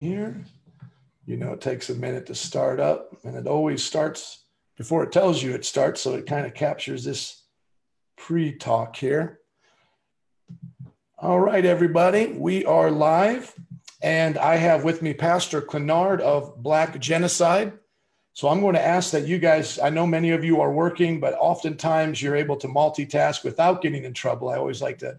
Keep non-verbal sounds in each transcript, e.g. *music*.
here. You know, it takes a minute to start up, and it always starts before it tells you it starts. So it kind of captures this pre talk here. All right, everybody, we are live, and I have with me Pastor Clenard of Black Genocide. So I'm going to ask that you guys, I know many of you are working, but oftentimes you're able to multitask without getting in trouble. I always like to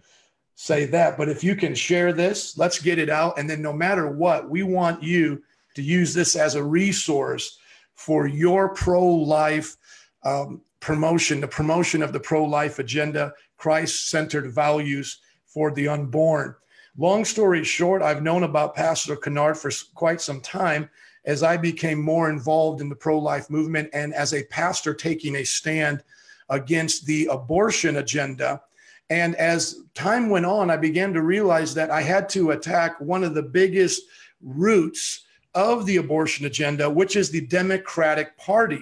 say that. But if you can share this, let's get it out. And then no matter what, we want you to use this as a resource for your pro life um, promotion, the promotion of the pro life agenda, Christ centered values for the unborn. Long story short, I've known about Pastor Clenard for quite some time as I became more involved in the pro life movement and as a pastor taking a stand against the abortion agenda. And as time went on, I began to realize that I had to attack one of the biggest roots of the abortion agenda, which is the Democratic Party.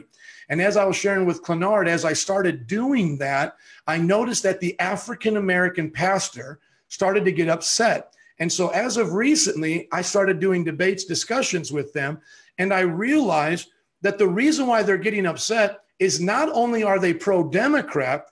And as I was sharing with Clenard, as I started doing that, I noticed that the African American pastor started to get upset. And so, as of recently, I started doing debates, discussions with them, and I realized that the reason why they're getting upset is not only are they pro Democrat,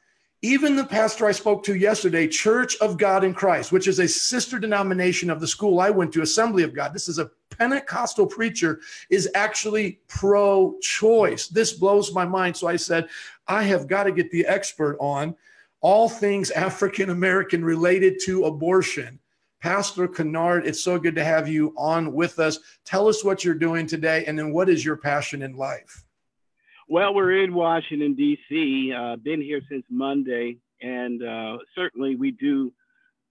even the pastor I spoke to yesterday, Church of God in Christ, which is a sister denomination of the school I went to, Assembly of God. This is a Pentecostal preacher, is actually pro choice. This blows my mind. So I said, I have got to get the expert on all things African American related to abortion. Pastor Clenard, it's so good to have you on with us. Tell us what you're doing today, and then what is your passion in life? Well, we're in Washington, D.C., uh, been here since Monday, and uh, certainly we do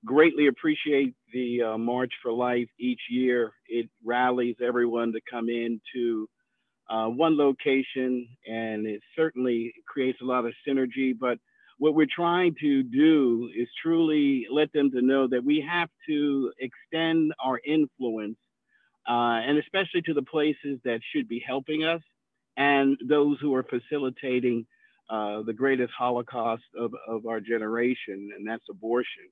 greatly appreciate the uh, March for Life each year. It rallies everyone to come in to uh, one location, and it certainly creates a lot of synergy. But what we're trying to do is truly let them to know that we have to extend our influence, uh, and especially to the places that should be helping us and those who are facilitating uh, the greatest Holocaust of, of our generation, and that's abortion.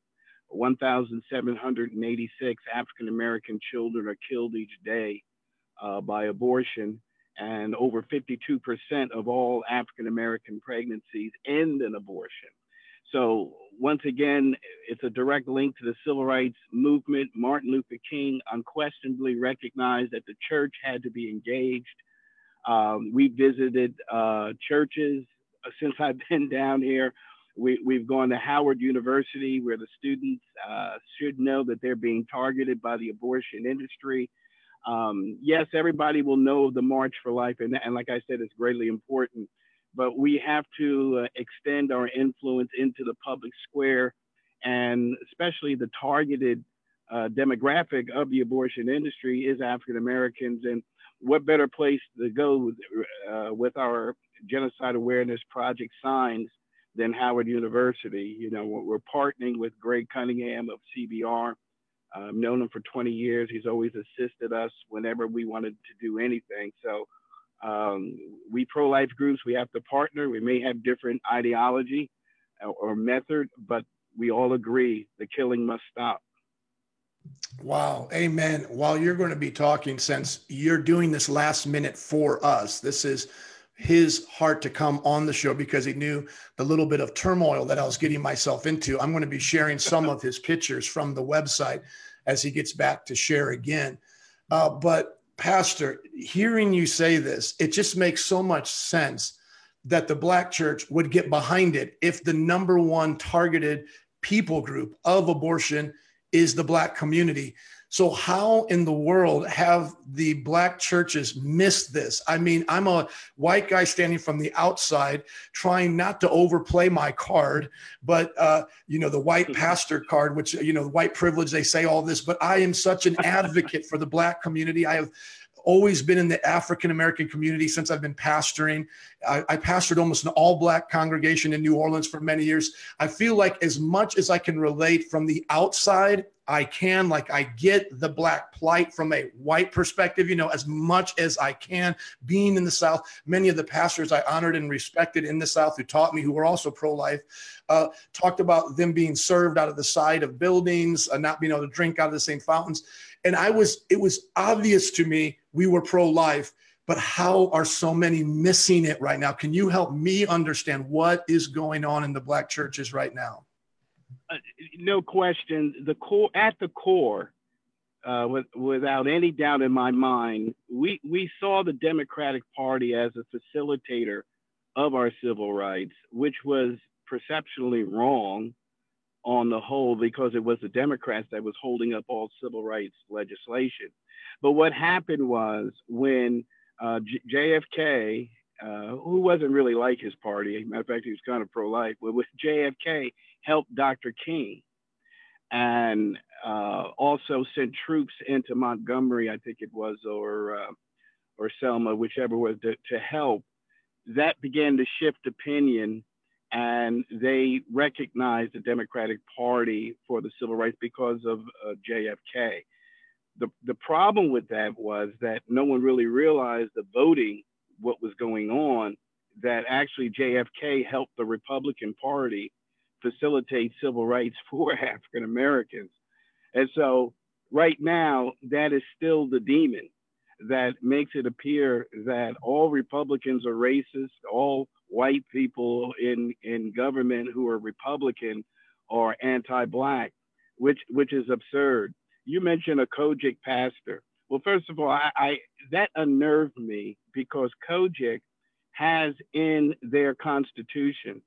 1,786 African American children are killed each day uh, by abortion, and over 52% of all African American pregnancies end in abortion. So, once again, it's a direct link to the civil rights movement. Martin Luther King unquestionably recognized that the church had to be engaged um, we visited uh, churches uh, since I've *laughs* been down here. We, have gone to Howard University where the students uh, should know that they're being targeted by the abortion industry. Um, yes, everybody will know the March for Life, and, and like I said, it's greatly important. But we have to uh, extend our influence into the public square, and especially the targeted uh, demographic of the abortion industry is African Americans. And what better place to go uh, with our genocide awareness project signs than Howard University? You know, we're partnering with Greg Cunningham of CBR. I've known him for 20 years. He's always assisted us whenever we wanted to do anything. So um, we pro-life groups, we have to partner. We may have different ideology or, or method, but we all agree the killing must stop. Wow. Amen. While you're going to be talking, since you're doing this last minute for us, this is his heart to come on the show because he knew the little bit of turmoil that I was getting myself into. I'm going to be sharing some of his pictures from the website as he gets back to share again. Uh, but, Pastor, hearing you say this, it just makes so much sense that the Black church would get behind it if the number one targeted people group of abortion is the black community. So, how in the world have the black churches missed this? I mean, I'm a white guy standing from the outside, trying not to overplay my card, but uh, you know, the white mm-hmm. pastor card, which you know, white privilege. They say all this, but I am such an advocate for the black community. I have always been in the African American community since I've been pastoring. I, I, pastored almost an all black congregation in New Orleans for many years. I feel like as much as I can relate from the outside, I can. Like I get the black plight from a white perspective, you know, as much as I can. Being in the South, many of the pastors I honored and respected in the South who taught me, who were also pro life, uh, talked about them being served out of the side of buildings, uh, not being able to drink out of the same fountains And I was, it was obvious to me we were pro life, but how are so many missing it right now? Can you help me understand what is going on in the black churches right now? Uh, no question. The core, at the core, uh, with, without any doubt in my mind, we, we saw the Democratic Party as a facilitator of our civil rights, which was perceptually wrong on the whole because it was the Democrats that was holding up all civil rights legislation. But what happened was when uh, JFK, uh, who wasn't really like his party, matter of fact, he was kind of pro-life, but with JFK helped Dr. King and uh, also sent troops into Montgomery, I think it was, or uh, or Selma, whichever was, to, to help. That began to shift opinion and they recognized the Democratic Party for the civil rights because of uh, JFK. The, the problem with that was that no one really realized the voting, what was going on, that actually JFK helped the Republican Party facilitate civil rights *laughs* for African Americans. And so right now, that is still the demon that makes it appear that all Republicans are racist, all white people in in government who are Republican are anti-black, which which is absurd. You mentioned a COGIC pastor. Well, first of all, I, I that unnerved me because COGIC has in their constitution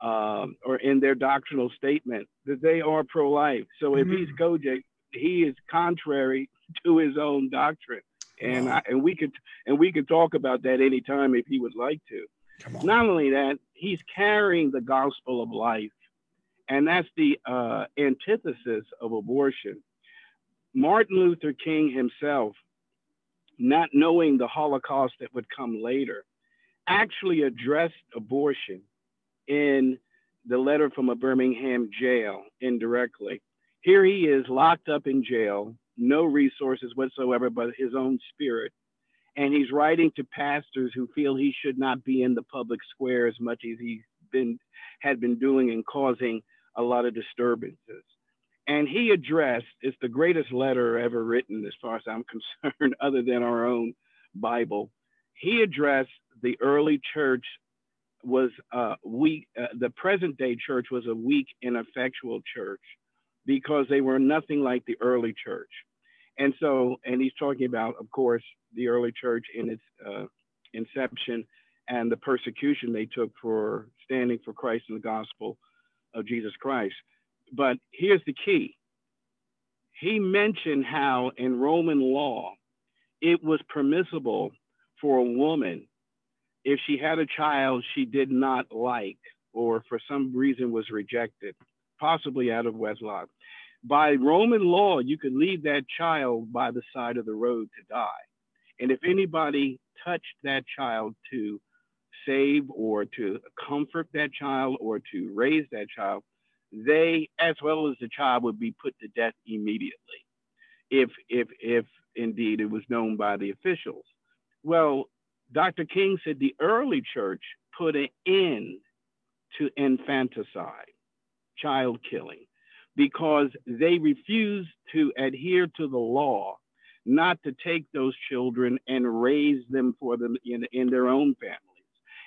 um, or in their doctrinal statement that they are pro-life. So if mm-hmm. he's COGIC, he is contrary to his own doctrine, and wow. I, and we could and we could talk about that anytime if he would like to. Not only that, he's carrying the gospel of life, and that's the uh, antithesis of abortion. Martin Luther King himself, not knowing the Holocaust that would come later, actually addressed abortion in the letter from a Birmingham jail indirectly. Here he is locked up in jail, no resources whatsoever but his own spirit and he's writing to pastors who feel he should not be in the public square as much as he's been had been doing and causing a lot of disturbances. And he addressed it's the greatest letter ever written, as far as I'm *laughs* concerned, other than our own Bible. He addressed the early church was uh, weak. Uh, the present day church was a weak, ineffectual church because they were nothing like the early church. And so, and he's talking about, of course, the early church in its uh, inception and the persecution they took for standing for Christ and the gospel of Jesus Christ. But here's the key he mentioned how in Roman law it was permissible for a woman, if she had a child she did not like or for some reason was rejected, possibly out of wedlock, by Roman law, you could leave that child by the side of the road to die. And if anybody touched that child to save or to comfort that child or to raise that child, they, as well as the child, would be put to death immediately, if if if indeed it was known by the officials. Well, Dr. King said the early church put an end to infanticide, child killing because they refused to adhere to the law, not to take those children and raise them for them in, in their own families.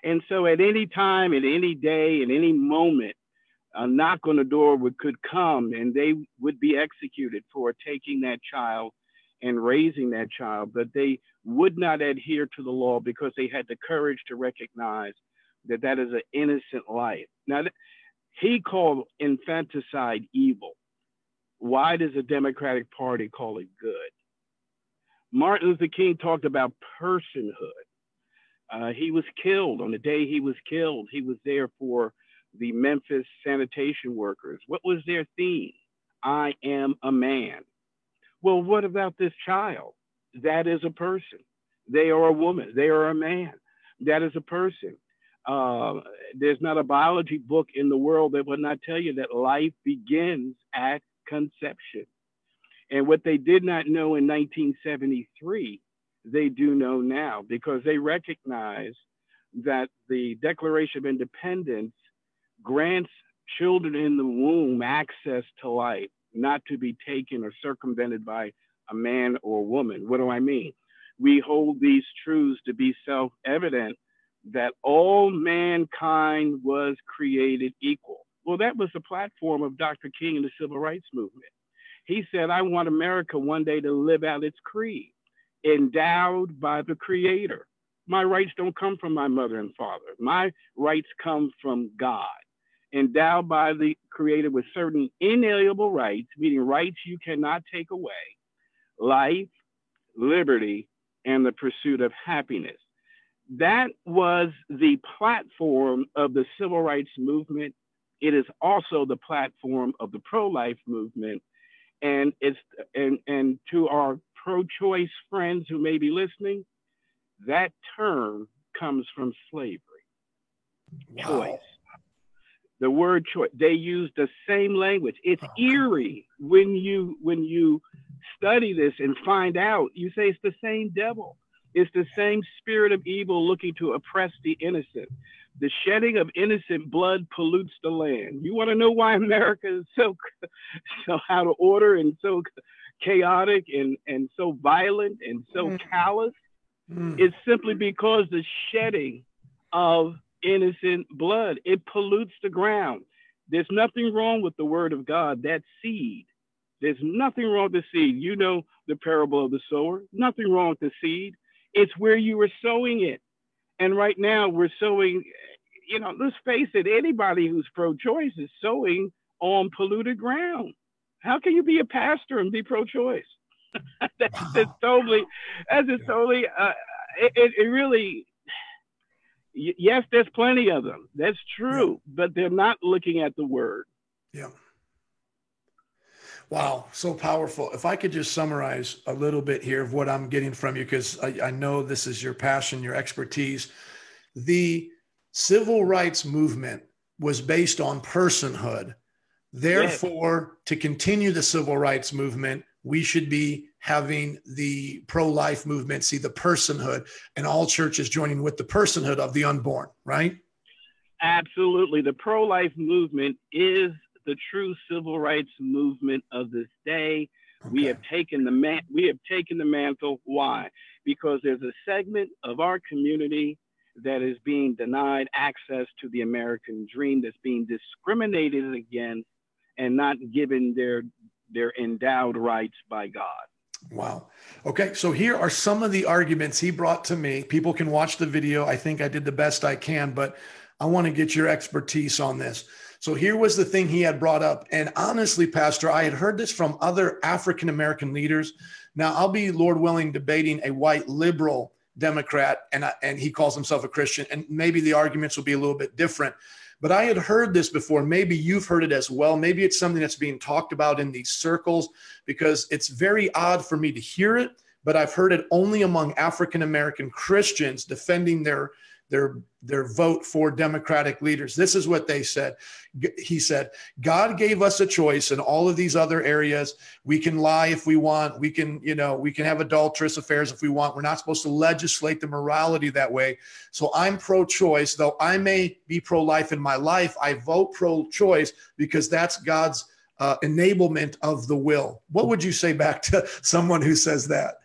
And so at any time, at any day, at any moment, a knock on the door would, could come and they would be executed for taking that child and raising that child, but they would not adhere to the law because they had the courage to recognize that that is an innocent life. Now, he called infanticide evil. Why does the Democratic Party call it good? Martin Luther King talked about personhood. Uh, he was killed on the day he was killed. He was there for the Memphis sanitation workers. What was their theme? I am a man. Well, what about this child? That is a person. They are a woman. They are a man. That is a person. Uh, there's not a biology book in the world that would not tell you that life begins at conception. And what they did not know in 1973, they do know now because they recognize that the Declaration of Independence grants children in the womb access to life, not to be taken or circumvented by a man or woman. What do I mean? We hold these truths to be self evident that all mankind was created equal. Well, that was the platform of Dr. King and the civil rights movement. He said, I want America one day to live out its creed, endowed by the Creator. My rights don't come from my mother and father. My rights come from God, endowed by the Creator with certain inalienable rights, meaning rights you cannot take away life, liberty, and the pursuit of happiness. That was the platform of the civil rights movement. It is also the platform of the pro-life movement. And it's and and to our pro-choice friends who may be listening, that term comes from slavery. Wow. Choice. The word choice. They use the same language. It's oh, eerie when you when you study this and find out. You say it's the same devil. It's the same spirit of evil looking to oppress the innocent. The shedding of innocent blood pollutes the land. You want to know why America is so *laughs* so out of order and so chaotic and and so violent and so mm. callous? Mm. It's simply because the shedding of innocent blood it pollutes the ground. There's nothing wrong with the word of God. That seed. There's nothing wrong with the seed. You know the parable of the sower. Nothing wrong with the seed. It's where you were sowing it. And right now we're sowing, you know, let's face it, anybody who's pro-choice is sowing on polluted ground. How can you be a pastor and be pro-choice? *laughs* that's, wow. that's totally, that's just totally, uh, it, it really, yes, there's plenty of them. That's true, yeah. but they're not looking at the word. Yeah. Wow, so powerful. If I could just summarize a little bit here of what I'm getting from you, because I, I, know this is your passion, your expertise. The civil rights movement was based on personhood. Therefore, to continue the civil rights movement, we should be having the pro life movement see the personhood and all churches joining with the personhood of the unborn, right? Absolutely. The pro life movement is the true civil rights movement of this day. Okay. We have taken the man we have taken the mantle. Why? Because there's a segment of our community that is being denied access to the American dream, that's being discriminated against and not given their their endowed rights by God. Wow. Okay, so here are some of the arguments he brought to me. People can watch the video. I think I did the best I can, but I want to get your expertise on this. So here was the thing he had brought up. And honestly, Pastor, I had heard this from other African American leaders. Now, I'll be, Lord willing, debating a white liberal Democrat, and, I, and he calls himself a Christian. And maybe the arguments will be a little bit different. But I had heard this before. Maybe you've heard it as well. Maybe it's something that's being talked about in these circles because it's very odd for me to hear it, but I've heard it only among African American Christians defending their their their vote for democratic leaders. This is what they said. He said god gave us a choice in all of these other areas. We can lie if we want. We can you know we can have adulterous affairs if we want. We're not supposed to legislate the morality that way. So i'm pro-choice though i may be pro-life in my life i vote pro-choice because that's god's uh, enablement of the will. What would you say back to *laughs* someone who says that?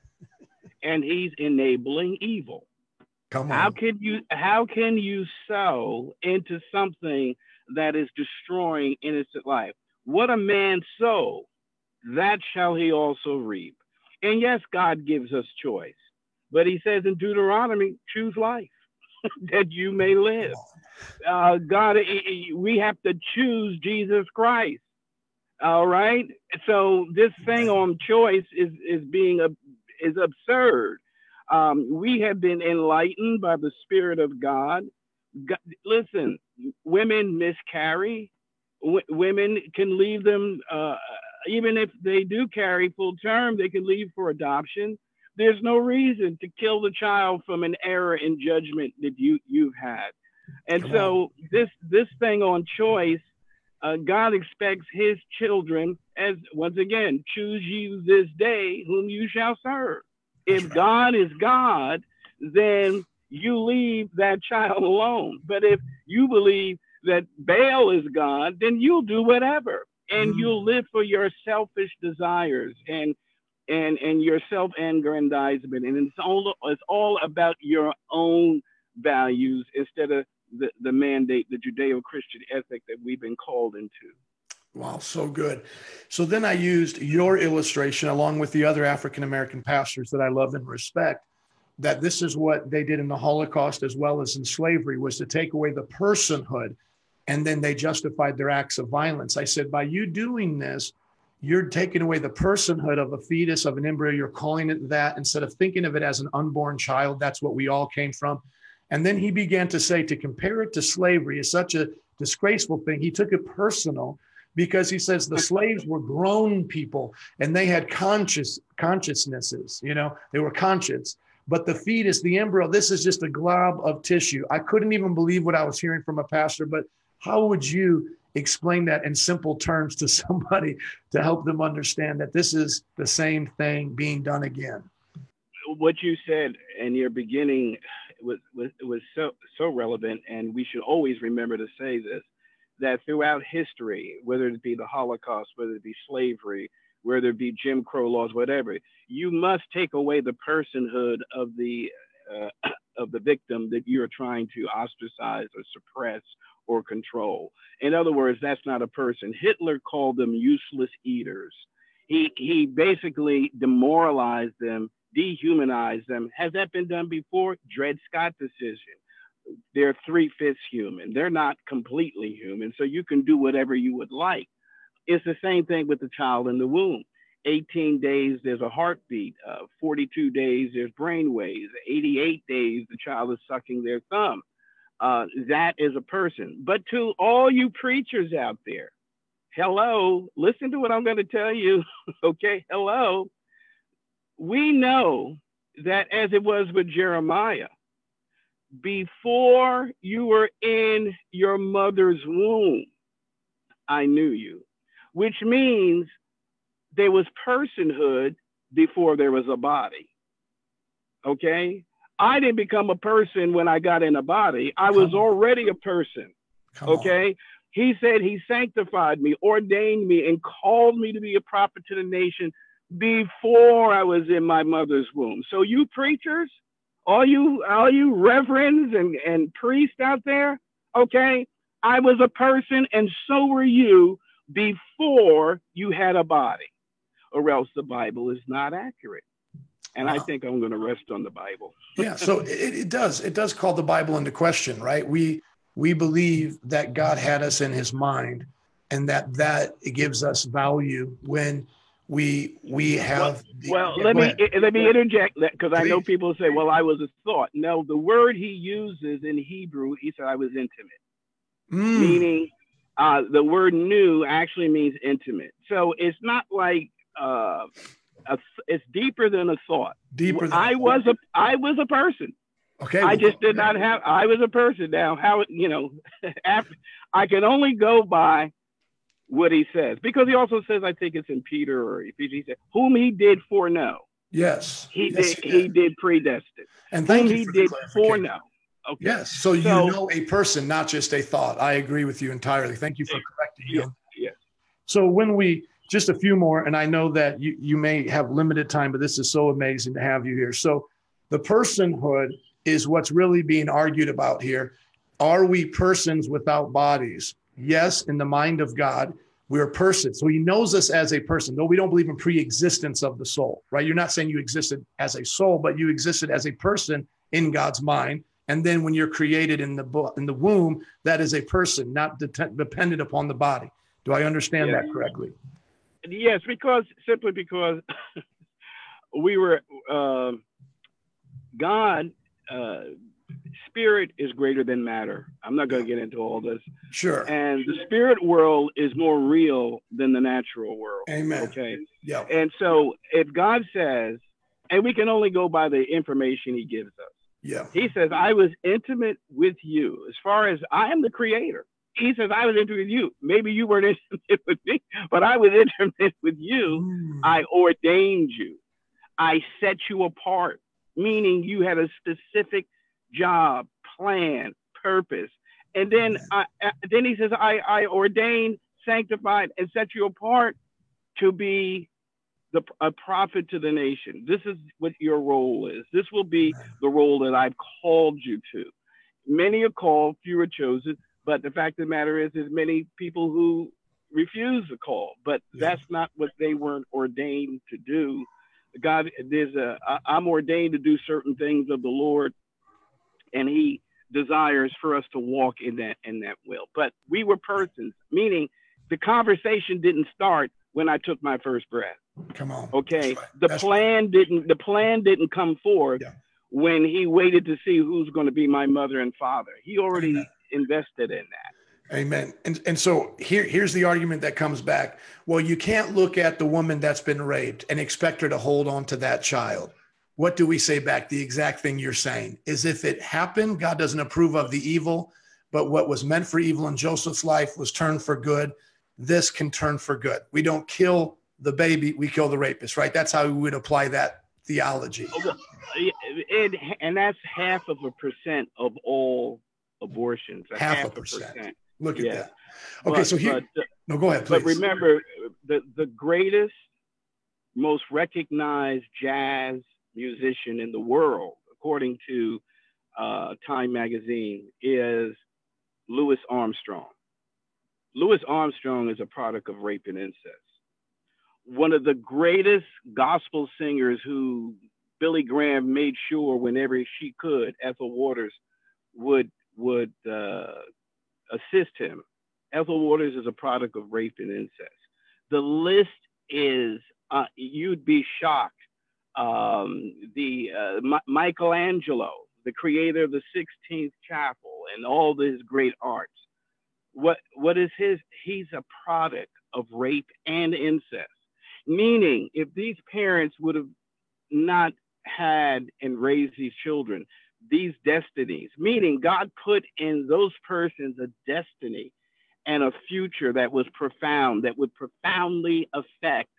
And he's enabling evil Come on. How can you how can you sow into something that is destroying innocent life? What a man sow, that shall he also reap. And yes, God gives us choice, but he says in Deuteronomy, choose life *laughs* that you may live. Uh, God, we have to choose Jesus Christ. All right. So this thing on choice is is being a, is absurd. Um, we have been enlightened by the Spirit of God. God listen, women miscarry. W- women can leave them, uh, even if they do carry full term, they can leave for adoption. There's no reason to kill the child from an error in judgment that you you've had. And Come so on. this this thing on choice, uh, God expects His children as once again choose you this day whom you shall serve if God is God, then you leave that child alone. But if you believe that Baal is God, then you'll do whatever and mm. you'll live for your selfish desires. And and and your self-aggrandizement, and it's all it's all about your own values instead of the, the mandate, the Judeo-Christian ethic that we've been called into. Wow, so good. So then I used your illustration along with the other African American pastors that I love and respect that this is what they did in the Holocaust as well as in slavery was to take away the personhood and then they justified their acts of violence. I said by you doing this you're taking away the personhood of a fetus of an embryo you're calling it that instead of thinking of it as an unborn child that's what we all came from and then he began to say to compare it to slavery is such a disgraceful thing. He took it personal because he says the slaves were grown people and they had conscious consciousnesses, you know, they were conscious. But the fetus, the embryo, this is just a glob of tissue. I couldn't even believe what I was hearing from a pastor, but how would you explain that in simple terms to *laughs* somebody to help them understand that this is the same thing being done again? What you said in your beginning was, was, was so, so relevant. And we should always remember to say this, that throughout history, whether it be the Holocaust, whether it be slavery, whether it be Jim Crow laws, whatever, you must take away the personhood of the uh, *clears throat* of the victim that you're trying to ostracize or suppress or control. In other words, that's not a person. Hitler called them useless eaters. He he basically demoralized them dehumanized them. Has that been done before? Dred Scott decision. They're three fifths human. They're not completely human. So you can do whatever you would like. It's the same thing with the child in the womb. 18 days, there's a heartbeat. Uh, 42 days, there's brain waves. 88 days, the child is sucking their thumb. Uh, that is a person. But to all you preachers out there, hello, listen to what I'm going to tell you. *laughs* okay, hello we know that as it was with Jeremiah, before you were in your mother's womb, I knew you, which means there was personhood before there was a body. Okay? I didn't become a person when I got in a body. I was already a person. Come okay? On. He said he sanctified me, ordained me, and called me to be a prophet to the nation before I was in my mother's womb. So you preachers, all you all you reverends and, and priests out there, okay, I was a person and so were you before you had a body, or else the Bible is not accurate. And I think I'm going to rest on the Bible. *laughs* yeah, so it, it does. It does call the Bible into question, right? We we believe that God had us in His mind, and that that gives us value when we we have well, well let me let me interject that because i know people say well i was a thought. No the word he uses in hebrew he said i was intimate. Mm. meaning uh, the word knew actually means intimate. So it's not like uh, a, it's deeper than a thought. Deeper than i was a i was a person. Okay i just did not have i was a person. Now how you know *laughs* after i can only go by what he says because he also says I think it's in Peter or Ephesians he said, whom he did foreknow. Yes. He yes, did he, did predestined, And thank whom you he did foreknow. Okay. Yes. So, you know a person, not just a thought. I agree with you entirely. Thank you for correcting me. Yes. So when we just a few more, and I know that you, you may have limited time, but this is so amazing to have you here. So the personhood is what's really being argued about here. Are we persons without bodies? Yes, in the mind of God, we're a person. So he knows us as a person, though we don't believe in pre-existence of the soul, right? You're not saying you existed as a soul, but you existed as a person in God's mind. And then when you're created in the in the womb, that is a person, not de- dependent upon the body. Do I understand that correctly? Yes, because simply because *coughs* we were uh, God uh, spirit is greater than matter. I'm not going to get into all this. Sure. And the spirit world is more real than the natural world. Amen. Okay. Yeah. And so if God says, and we can only go by the information he gives us. Yeah. He says, I was intimate with you as far as I am the creator. He says, I was intimate with you. Maybe you weren't *laughs* intimate with me, but I was intimate with you. Mm. I ordained you. I set you apart, meaning you had a specific job, plan, purpose. And then, I, then he says, I, I ordained, sanctified, and set you apart to be the, a prophet to the nation. This is what your role is. This will be the role that I've called you to. Many are called, few are chosen. But the fact of the matter is, there's many people who refuse the call, but yeah. that's not what they weren't ordained to do. God, there's a, I'm ordained to do certain things of the Lord, and He desires for us to walk in that in that will. But we were persons, meaning the conversation didn't start when I took my first breath. Come on. Okay. Right. The That's plan right. didn't the plan didn't come forth yeah. when he waited to see who's going to be my mother and father. He already Amen. invested in that. Amen. And and so here here's the argument that comes back. Well, you can't look at the woman that's been raped and expect her to hold on to that child. What do we say back? The exact thing you're saying is if it happened, God doesn't approve of the evil, but what was meant for evil in Joseph's life was turned for good. This can turn for good. We don't kill the baby, we kill the rapist, right? That's how we would apply that theology. Oh, and, and that's half of a percent of all abortions. Half, half, a percent. percent. Look at that. Okay, but, so here. But, uh, no, go ahead, please. But remember, the, the greatest, most recognized jazz musician in the world, according to uh, Time magazine, is Louis Armstrong. Louis Armstrong is a product of rape and incest one of the greatest gospel singers who Billy Graham made sure whenever she could, Ethel Waters would would uh, assist him. Ethel Waters is a product of rape and incest. The list is uh, you'd be shocked. Um, the uh, Michelangelo, the creator of the Sistine Chapel and all his great arts. What what is his? He's a product of rape and incest. Meaning, if these parents would have not had and raised these children, these destinies, meaning God put in those persons a destiny and a future that was profound, that would profoundly affect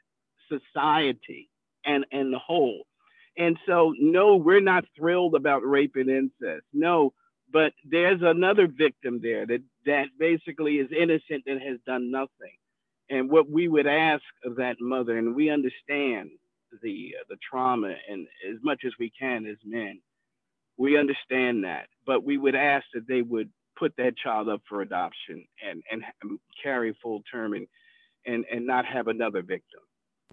society and, and the whole. And so, no, we're not thrilled about rape and incest. No, but there's another victim there that, that basically is innocent and has done nothing and what we would ask of that mother, and we understand the uh, the trauma, and as much as we can as men, we understand that. But we would ask that they would put that child up for adoption and and carry full term and and and not have another victim.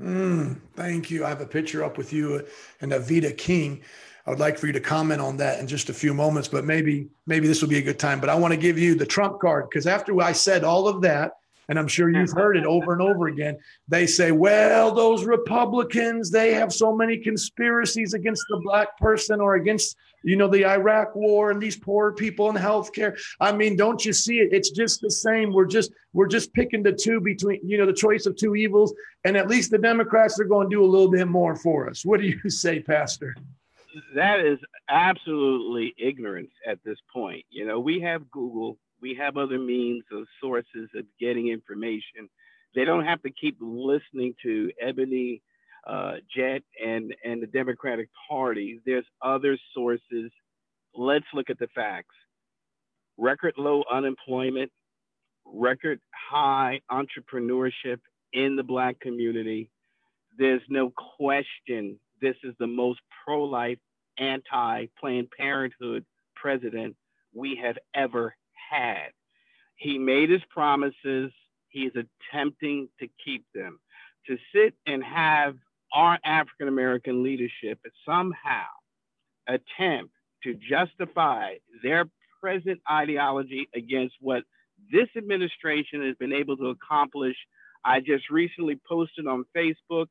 Mm, thank you. I have a picture up with you and Alveda King. I would like for you to comment on that in just a few moments, but maybe maybe this will be a good time. But I want to give you the trump card because after I said all of that, and I'm sure you've heard it over and over again. They say, well, those Republicans, they have so many conspiracies against the black person or against, you know, the Iraq war and these poor people in healthcare. I mean, don't you see it? It's just the same. We're just we're just picking the two between, you know, the choice of two evils. And at least the Democrats are going to do a little bit more for us. What do you *laughs* say, Pastor? That is absolutely ignorance at this point. You know, we have Google, we have other means of sources of getting information. They don't have to keep listening to Ebony uh, Jet and, and the Democratic Party. There's other sources. Let's look at the facts. Record low unemployment, record high entrepreneurship in the Black community. There's no question this is the most pro life, anti Planned Parenthood president we have ever had. He made his promises. He's attempting to keep them. To sit and have our African American leadership somehow attempt to justify their present ideology against what this administration has been able to accomplish. I just recently posted on Facebook,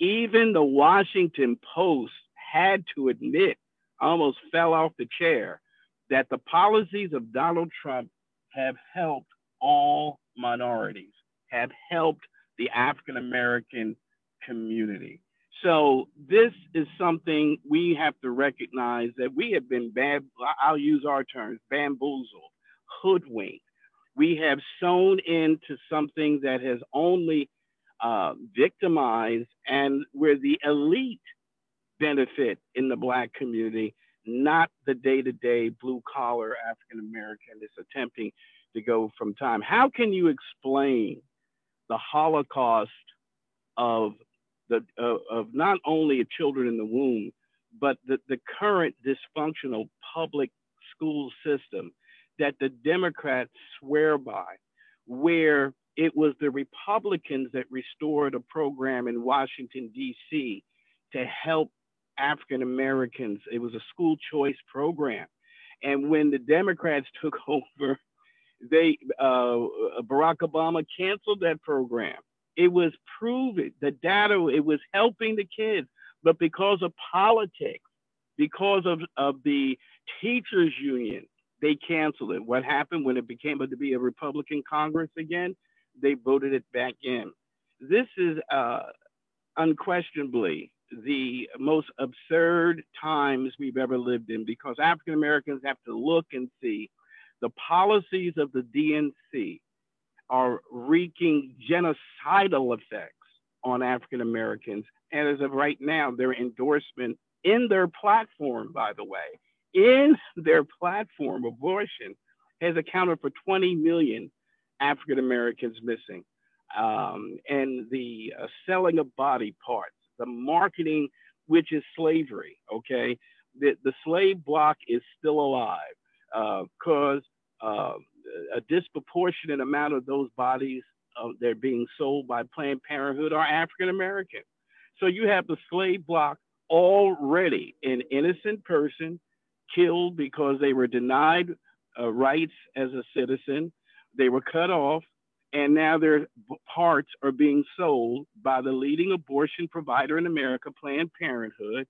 even the Washington Post had to admit, almost fell off the chair, that the policies of Donald Trump have helped all minorities, have helped the African American community. So this is something we have to recognize that we have been bad, I'll use our terms, bamboozled, hoodwinked. We have sown into something that has only uh, victimized and where the elite benefit in the black community not the day to day blue collar African American is attempting to go from time. How can you explain the Holocaust of the, uh, of not only children in the womb, but the, the current dysfunctional public school system that the Democrats swear by, where it was the Republicans that restored a program in Washington, D.C. to help African Americans. It was a school choice program. And when the Democrats took *laughs* over, they uh, Barack Obama canceled that program. It was proven the data. It was helping the kids, but because of politics, because of, of the teachers union, they canceled it. What happened when it became to be a Republican Congress again? They voted it back in. This is uh, unquestionably the most absurd times we've ever lived in because African Americans have to look and see the policies of the DNC are wreaking genocidal effects on African Americans. And as of right now, their endorsement in their platform, by the way, in their platform, abortion has accounted for 20 million African Americans missing. Um, and the uh, selling of body parts, the marketing, which is slavery, okay? The, the slave block is still alive because uh, uh, a disproportionate amount of those bodies uh, that are being sold by Planned Parenthood are African American. So you have the slave block already, an innocent person killed because they were denied uh, rights as a citizen, they were cut off, and now their parts are being sold by the leading abortion provider in America, Planned Parenthood.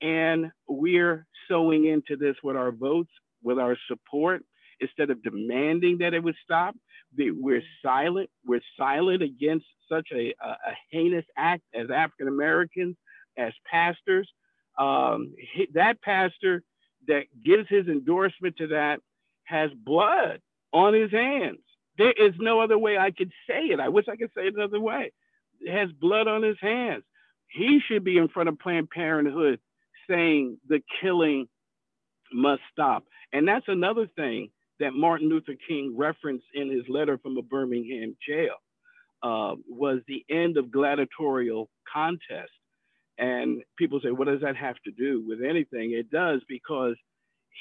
And we're sowing into this with our votes, with our support, instead of demanding that it would stop. We're silent. We're silent against such a, a, a heinous act as African Americans, as pastors. Um, that pastor that gives his endorsement to that has blood on his hands. There is no other way I could say it. I wish I could say it another way. It has blood on his hands. He should be in front of Planned Parenthood saying the killing must stop. And that's another thing that Martin Luther King referenced in his letter from a Birmingham jail uh, was the end of gladiatorial contest. And people say, what does that have to do with anything? It does because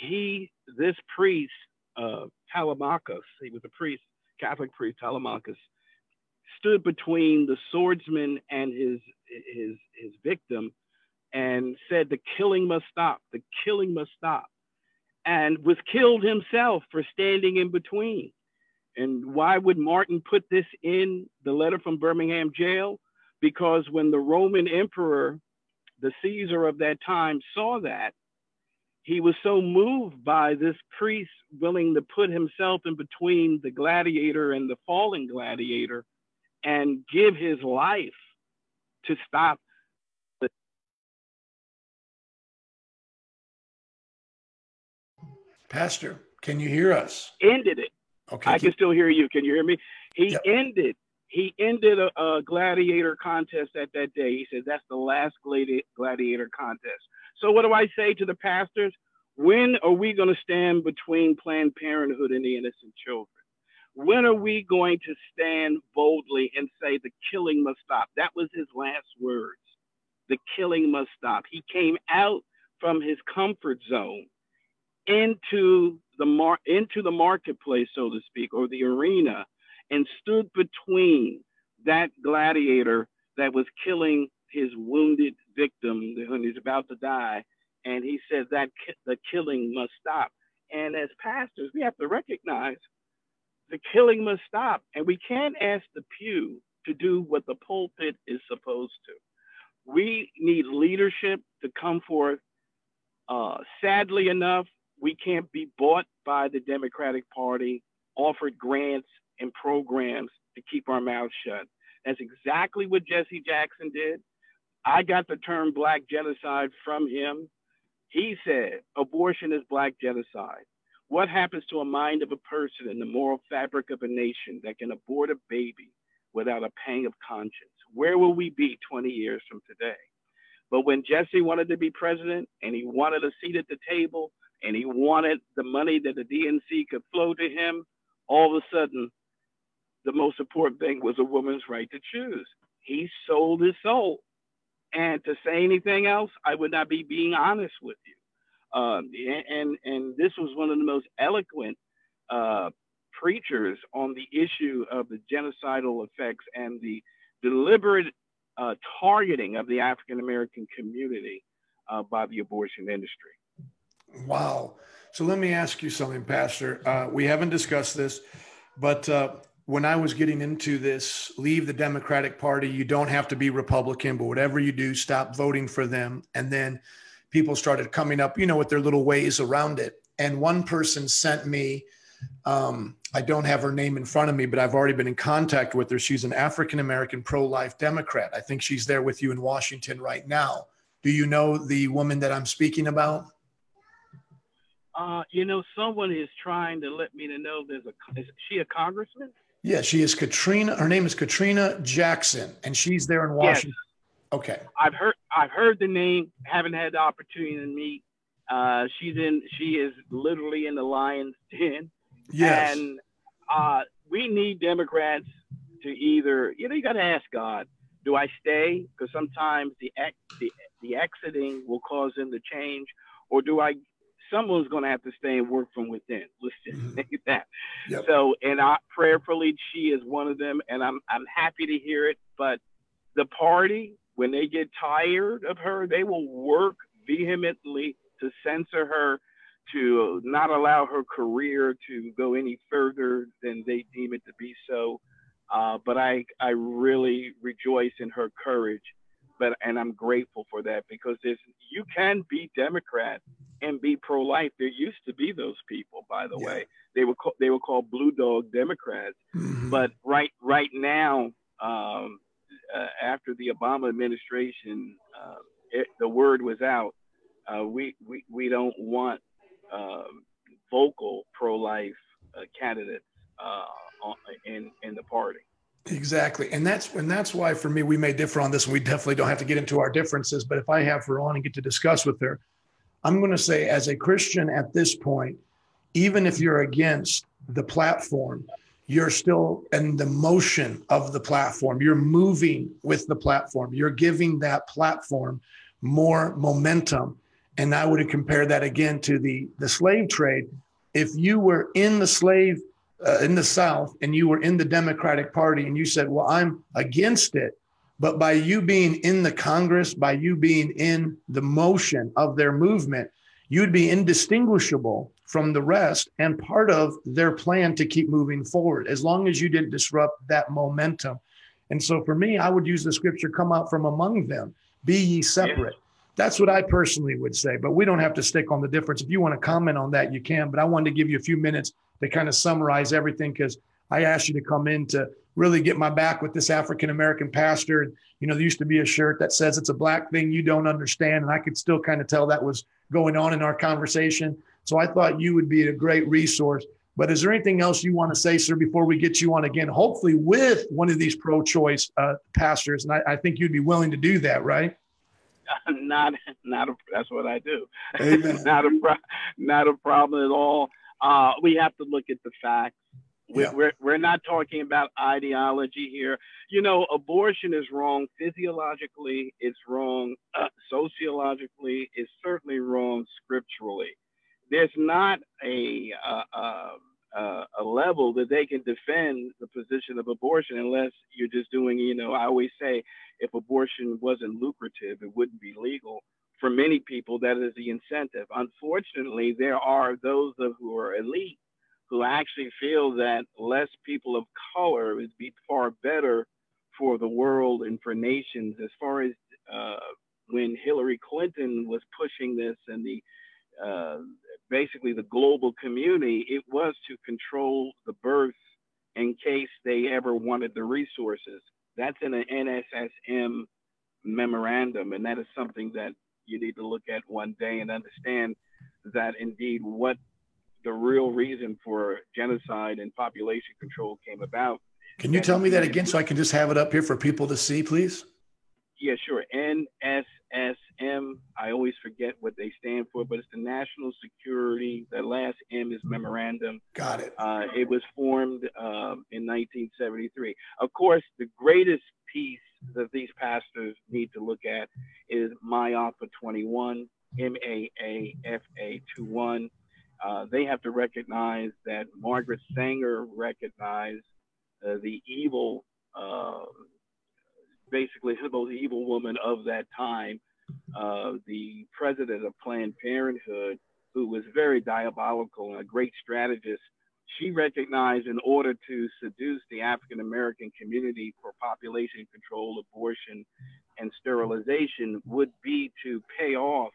he, this priest, uh, he was a priest, Catholic priest Telemachus, stood between the swordsman and his his his victim and said the killing must stop the killing must stop and was killed himself for standing in between. And why would Martin put this in the letter from Birmingham jail? Because when the Roman emperor, the Caesar of that time, saw that, he was so moved by this priest willing to put himself in between the gladiator and the fallen gladiator and give his life to stop the Pastor, can you hear us? Ended it. Okay. I can still hear you. Can you hear me? He yep. ended. He ended a, a, gladiator contest at that day. He said that's the last gladi- gladiator contest. So what do I say to the pastors? When are we going to stand between Planned Parenthood and the innocent children? When are we going to stand boldly and say the killing must stop? That was his last words. The killing must stop. He came out from his comfort zone into the mar- into the marketplace, so to speak, or the arena, and stood between that gladiator that was killing his wounded victim when he's about to die, and he said that ki- the killing must stop. And as pastors, we have to recognize the killing must stop, and we can't ask the pew to do what the pulpit is supposed to. We need leadership to come forth. Uh, sadly enough, we can't be bought by the Democratic Party, offered grants and programs to keep our mouths shut. That's exactly what Jesse Jackson did. I got the term black genocide from him. He said abortion is black genocide. What happens to a mind of a person and the moral fabric of a nation that can abort a baby without a pang of conscience? Where will we be 20 years from today? But when Jesse wanted to be president and he wanted a seat at the table, and he wanted the money that the DNC could flow to him, all of a sudden, the most important thing was a woman's right to choose. He sold his soul And to say anything else, I would not be being honest with you. Um, and and this was one of the most eloquent uh, preachers on the issue of the genocidal effects and the deliberate uh, targeting of the African American community uh, by the abortion industry. Wow. So let me ask you something, Pastor. Uh, we haven't discussed this, but uh, when I was getting into this, leave the Democratic Party. You don't have to be Republican, but whatever you do, stop voting for them. And then people started coming up, you know, with their little ways around it. And one person sent me, um, I don't have her name in front of me, but I've already been in contact with her. She's an African American pro life Democrat. I think she's there with you in Washington right now. Do you know the woman that I'm speaking about? Uh, you know, someone is trying to let me to know there's a, is she a congressman? Yeah, she is Katrina. Her name is Katrina Jackson, and she's there in Washington. Yes. Okay. I've heard I've heard the name. Haven't had the opportunity to meet. Uh, she's in. She is literally in the lion's den. Yes. And uh, we need Democrats to either you know you got to ask God. Do I stay? Because sometimes the, ex, the the exiting will cause them to change, or do I? Someone's going to have to stay and work from within. Let's just mm-hmm. say that. Yep. So, and I prayerfully, she is one of them, and I'm I'm happy to hear it. But the party when they get tired of her, they will work vehemently to censor her, to not allow her career to go any further than they deem it to be so. Uh, but I, I really rejoice in her courage, but and I'm grateful for that because there's you can be Democrat and be pro-life. There used to be those people, by the yeah. way. They were call, they were called blue dog Democrats, mm-hmm. but right right now um, uh, after the Obama administration, uh, it, the word was out. Uh, we, we we don't want um, vocal pro-life uh, candidates uh, in in the party. Exactly, and that's and that's why for me we may differ on this, and we definitely don't have to get into our differences. But if I have her on and get to discuss with her, I'm going to say as a Christian at this point, even if you're against the platform, you're still in the motion of the platform. You're moving with the platform. You're giving that platform more momentum. And I would compare that again to the, the slave trade. If you were in the slave, uh, in the South, and you were in the Democratic Party, and you said, Well, I'm against it. But by you being in the Congress, by you being in the motion of their movement, you'd be indistinguishable from the rest and part of their plan to keep moving forward as long as you didn't disrupt that momentum. And so for me, I would use the scripture come out from among them, be ye separate. That's what I personally would say, but we don't have to stick on the difference. If you want to comment on that, you can. But I wanted to give you a few minutes to kind of summarize everything because I asked you to come in to really get my back with this African American pastor. And, you know, there used to be a shirt that says it's a black thing you don't understand. And I could still kind of tell that was going on in our conversation. So I thought you would be a great resource. But is there anything else you want to say, sir, before we get you on again? Hopefully, with one of these pro-choice uh, pastors, and I, I, think you'd be willing to do that, right? *laughs* Not, not a, that's what I do. *laughs* not a, not a problem at all. Uh, we have to look at the facts. We're, yeah. we're, we're not talking about ideology here. You know, abortion is wrong physiologically, it's wrong uh, sociologically, it's certainly wrong scripturally there's not a, uh, uh, a level that they can defend the position of abortion unless you're just doing, you know, I always say if abortion wasn't lucrative, it wouldn't be legal. For many people, that is the incentive. Unfortunately, there are those who are elite who actually feel that less people of color would be far better for the world and for nations. As far as uh, when Hillary Clinton was pushing this and the uh, basically the global community, it was to control the birth in case they ever wanted the resources. That's in an NSSM memorandum, and that is something that you need to look at one day and understand that indeed what the real reason for genocide and population control came about. Can you tell me that again so I can just have it up here for people to see, please? Yeah, sure. NSSM. I always forget what they stand for, but it's the National Security. The last M is memorandum. Got it. Uh, it was formed um, in 1973. Of course, the greatest piece that these pastors need to look at is MAAFA 21, M A A F A 21. Uh, they have to recognize that Margaret Sanger recognized uh, the evil, uh, basically the evil woman of that time, uh, the president of Planned Parenthood, who was very diabolical and a great strategist. She recognized in order to seduce the African American community for population control, abortion, and sterilization would be to pay off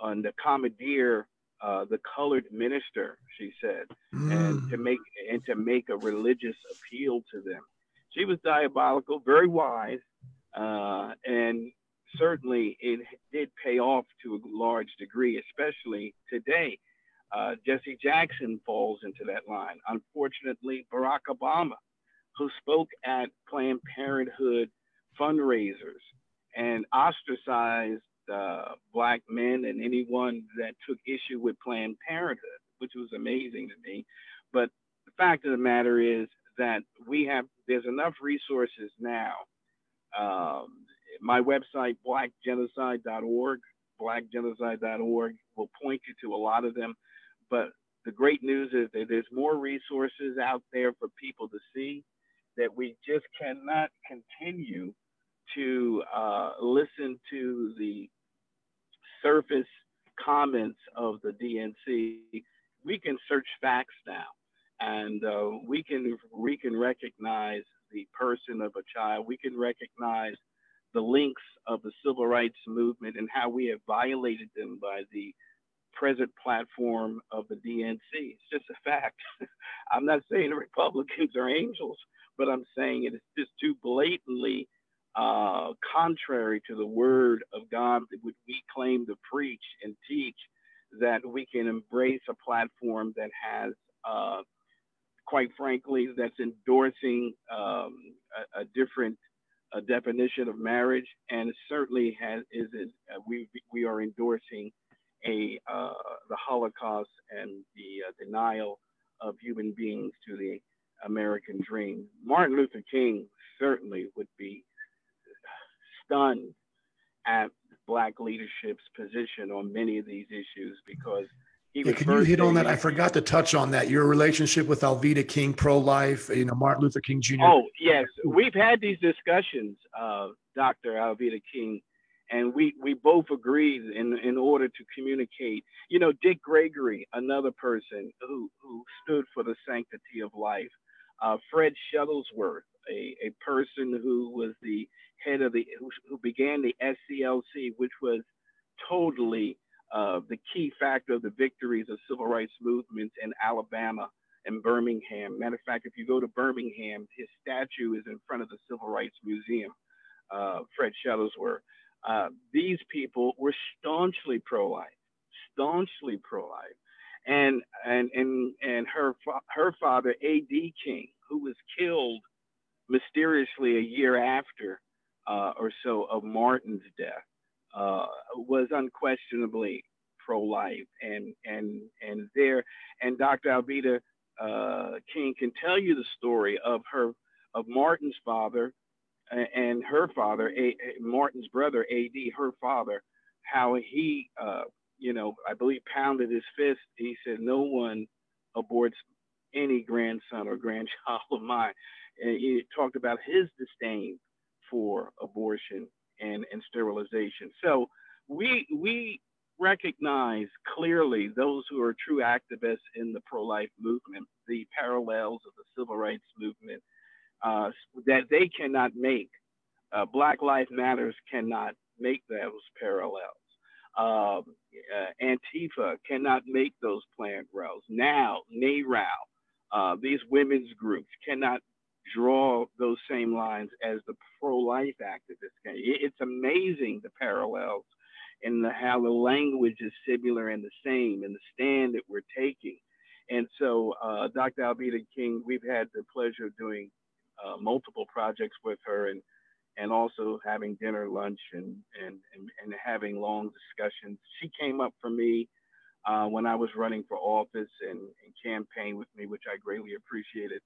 on the commandeer uh, the colored minister, she said, mm. and to make and to make a religious appeal to them. She was diabolical, very wise, uh, and certainly it did pay off to a large degree, especially today. Uh, Jesse Jackson falls into that line. Unfortunately, Barack Obama, who spoke at Planned Parenthood fundraisers and ostracized uh, black men and anyone that took issue with Planned Parenthood, which was amazing to me. But the fact of the matter is that we have there's enough resources now. Um, my website blackgenocide.org, blackgenocide.org will point you to a lot of them. But the great news is that there's more resources out there for people to see that we just cannot continue to uh, listen to the surface comments of the DNC, we can search facts now, and uh, we can we can recognize the person of a child. We can recognize the links of the civil rights movement and how we have violated them by the present platform of the DNC. It's just a fact. *laughs* I'm not saying the Republicans are angels, but I'm saying it is just too blatantly uh, contrary to the word of God that we claim to preach and teach, that we can embrace a platform that has, uh, quite frankly, that's endorsing um, a, a, different a definition of marriage, and certainly has is, is uh, we we are endorsing a uh, the Holocaust and the uh, denial of human beings to the American dream. Martin Luther King certainly would be stunned at black leadership's position on many of these issues because he yeah, can you hit on that? I forgot to touch on that. Your relationship with Alveda King, pro-life, you know, Martin Luther King Jr. Oh yes, we've had these discussions, uh, Dr. Alveda King, and we we both agreed in in order to communicate. You know, Dick Gregory, another person who who stood for the sanctity of life. Uh, Fred Shuttlesworth, a, a person who was the head of the who, who began the SCLC, which was totally uh, the key factor of the victories of civil rights movements in Alabama and Birmingham. Matter of fact, if you go to Birmingham, his statue is in front of the Civil Rights Museum. Uh, Fred Shuttlesworth. Uh, these people were staunchly pro-life, staunchly pro-life, and and and and her her father A.D. King, who was killed mysteriously a year after uh, or so of Martin's death uh, was unquestionably pro-life, and and and there, and Dr. Alveda uh, King can tell you the story of her of Martin's father and her father, a, Martin's brother, A.D., her father, how he, uh, you know, I believe pounded his fist. He said, "No one aborts any grandson or grandchild of mine." And he talked about his disdain for abortion and, and sterilization. So we we recognize clearly those who are true activists in the pro-life movement, the parallels of the civil rights movement, uh, that they cannot make. Uh, Black Lives Matters cannot make those parallels. Um, uh, Antifa cannot make those parallels. Now, NARAL, uh, these women's groups cannot draw those same lines as the pro-life activists can. It's amazing the parallels and the, how the language is similar and the same and the stand that we're taking. And so, uh, Dr. Alveda King, we've had the pleasure of doing uh, multiple projects with her and and also having dinner, lunch, and and and, and having long discussions. She came up for me uh, when I was running for office and, and campaigned with me, which I greatly appreciated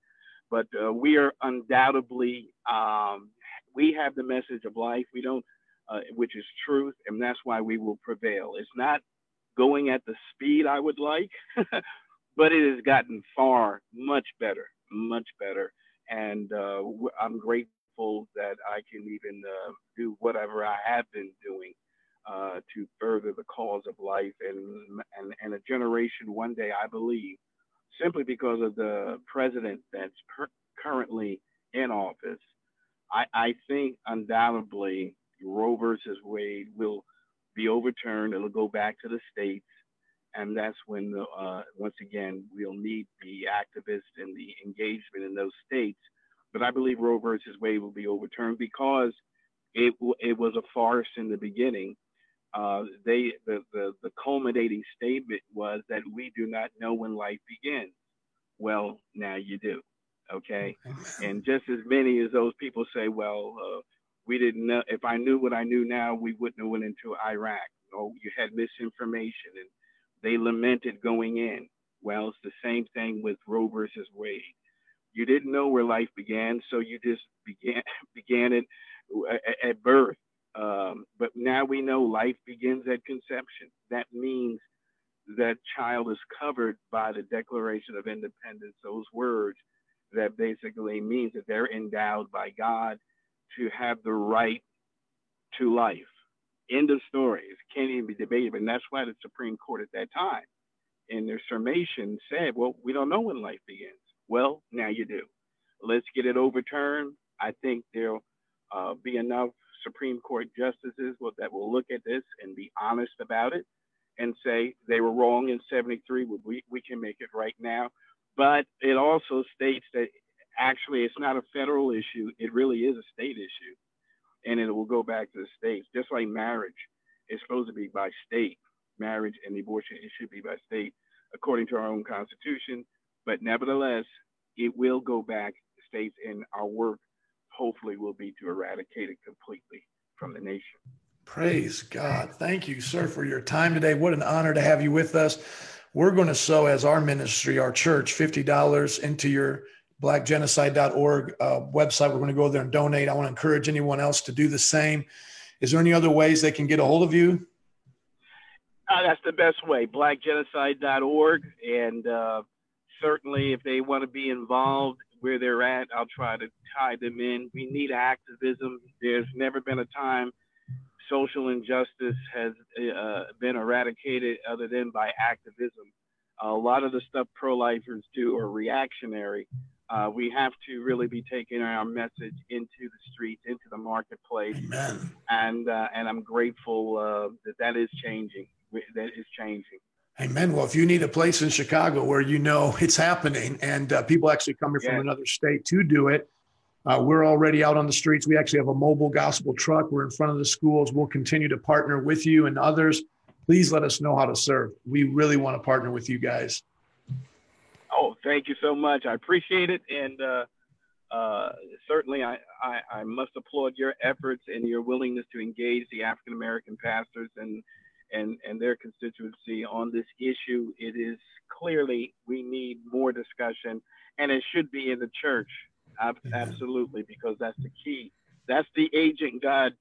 but uh, we are undoubtedly um, we have the message of life. We don't, uh, which is truth, and that's why we will prevail. It's not going at the speed I would like, *laughs* but it has gotten far much better, much better. And uh, I'm grateful that I can even uh, do whatever I have been doing uh, to further the cause of life and, and, and a generation one day, I believe, simply because of the president that's per- currently in office. I, I think undoubtedly Roe versus Wade will be overturned. It'll go back to the states. And that's when, the, uh, once again, we'll need the activists and the engagement in those states. But I believe Roe versus Wade will be overturned because it, it was a farce in the beginning uh, they the, the the culminating statement was that we do not know when life begins. Well, now you do, okay? and just as many as those people say, well, uh, we didn't know. If I knew what I knew now, we wouldn't have went into Iraq. Oh, you had misinformation, and they lamented going in. Well, it's the same thing with Roe versus Wade. You didn't know where life began, so you just began *laughs* began it at birth um, but now we know life begins at conception. That means that child is covered by the Declaration of Independence, those words that basically means that they're endowed by God to have the right to life. End of story. It can't even be debated. And that's why the Supreme Court at that time, in their summation, said, well, we don't know when life begins. Well, now you do. Let's get it overturned. I think there'll uh, be enough Supreme Court justices will, that will look at this and be honest about it and say they were wrong in 73. We, we can make it right now. But it also states that actually it's not a federal issue. It really is a state issue. And it will go back to the states, just like marriage is supposed to be by state. Marriage and abortion, it should be by state according to our own constitution. But nevertheless, it will go back to states and our work hopefully will be to eradicate it completely from the nation. Praise God. Thank you, sir, for your time today. What an honor to have you with us. We're going to sow as our ministry, our church, $50 into your blackgenocide.org uh, website. We're going to go there and donate. I want to encourage anyone else to do the same. Is there any other ways they can get a hold of you? Uh, that's the best way, blackgenocide.org. And uh, certainly, if they want to be involved where they're at. I'll try to tie them in. We need activism. There's never been a time social injustice has uh, been eradicated other than by activism. a lot of the stuff pro-lifers do are reactionary. Uh, we have to really be taking our message into the streets, into the marketplace, Amen. and uh, and I'm grateful uh, that that is changing. That is changing. Amen. Well, if you need a place in Chicago where you know *laughs* it's happening and uh, people actually come here from another state to do it, uh, we're already out on the streets. We actually have a mobile gospel truck. We're in front of the schools. We'll continue to partner with you and others. Please let us know how to serve. We really want to partner with you guys. Oh, thank you so much. I appreciate it. And uh, uh certainly, I, I, I must applaud your efforts and your willingness to engage the African American pastors and and, and their constituency on this issue. It is clearly we need more discussion, and it should be in the church. Absolutely, because that's the key. That's the agent God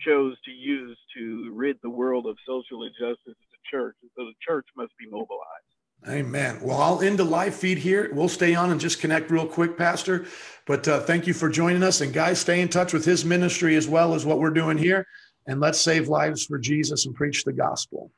chose to use to rid the world of social injustice the church. And so the church must be mobilized. Amen. Well, I'll end the live feed here. We'll stay on and just connect real quick, Pastor. But uh, thank you for joining us. And guys, stay in touch with his ministry as well as what we're doing here and let's save lives for Jesus and preach the gospel.